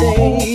day.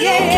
yeah.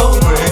away.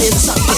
It's something.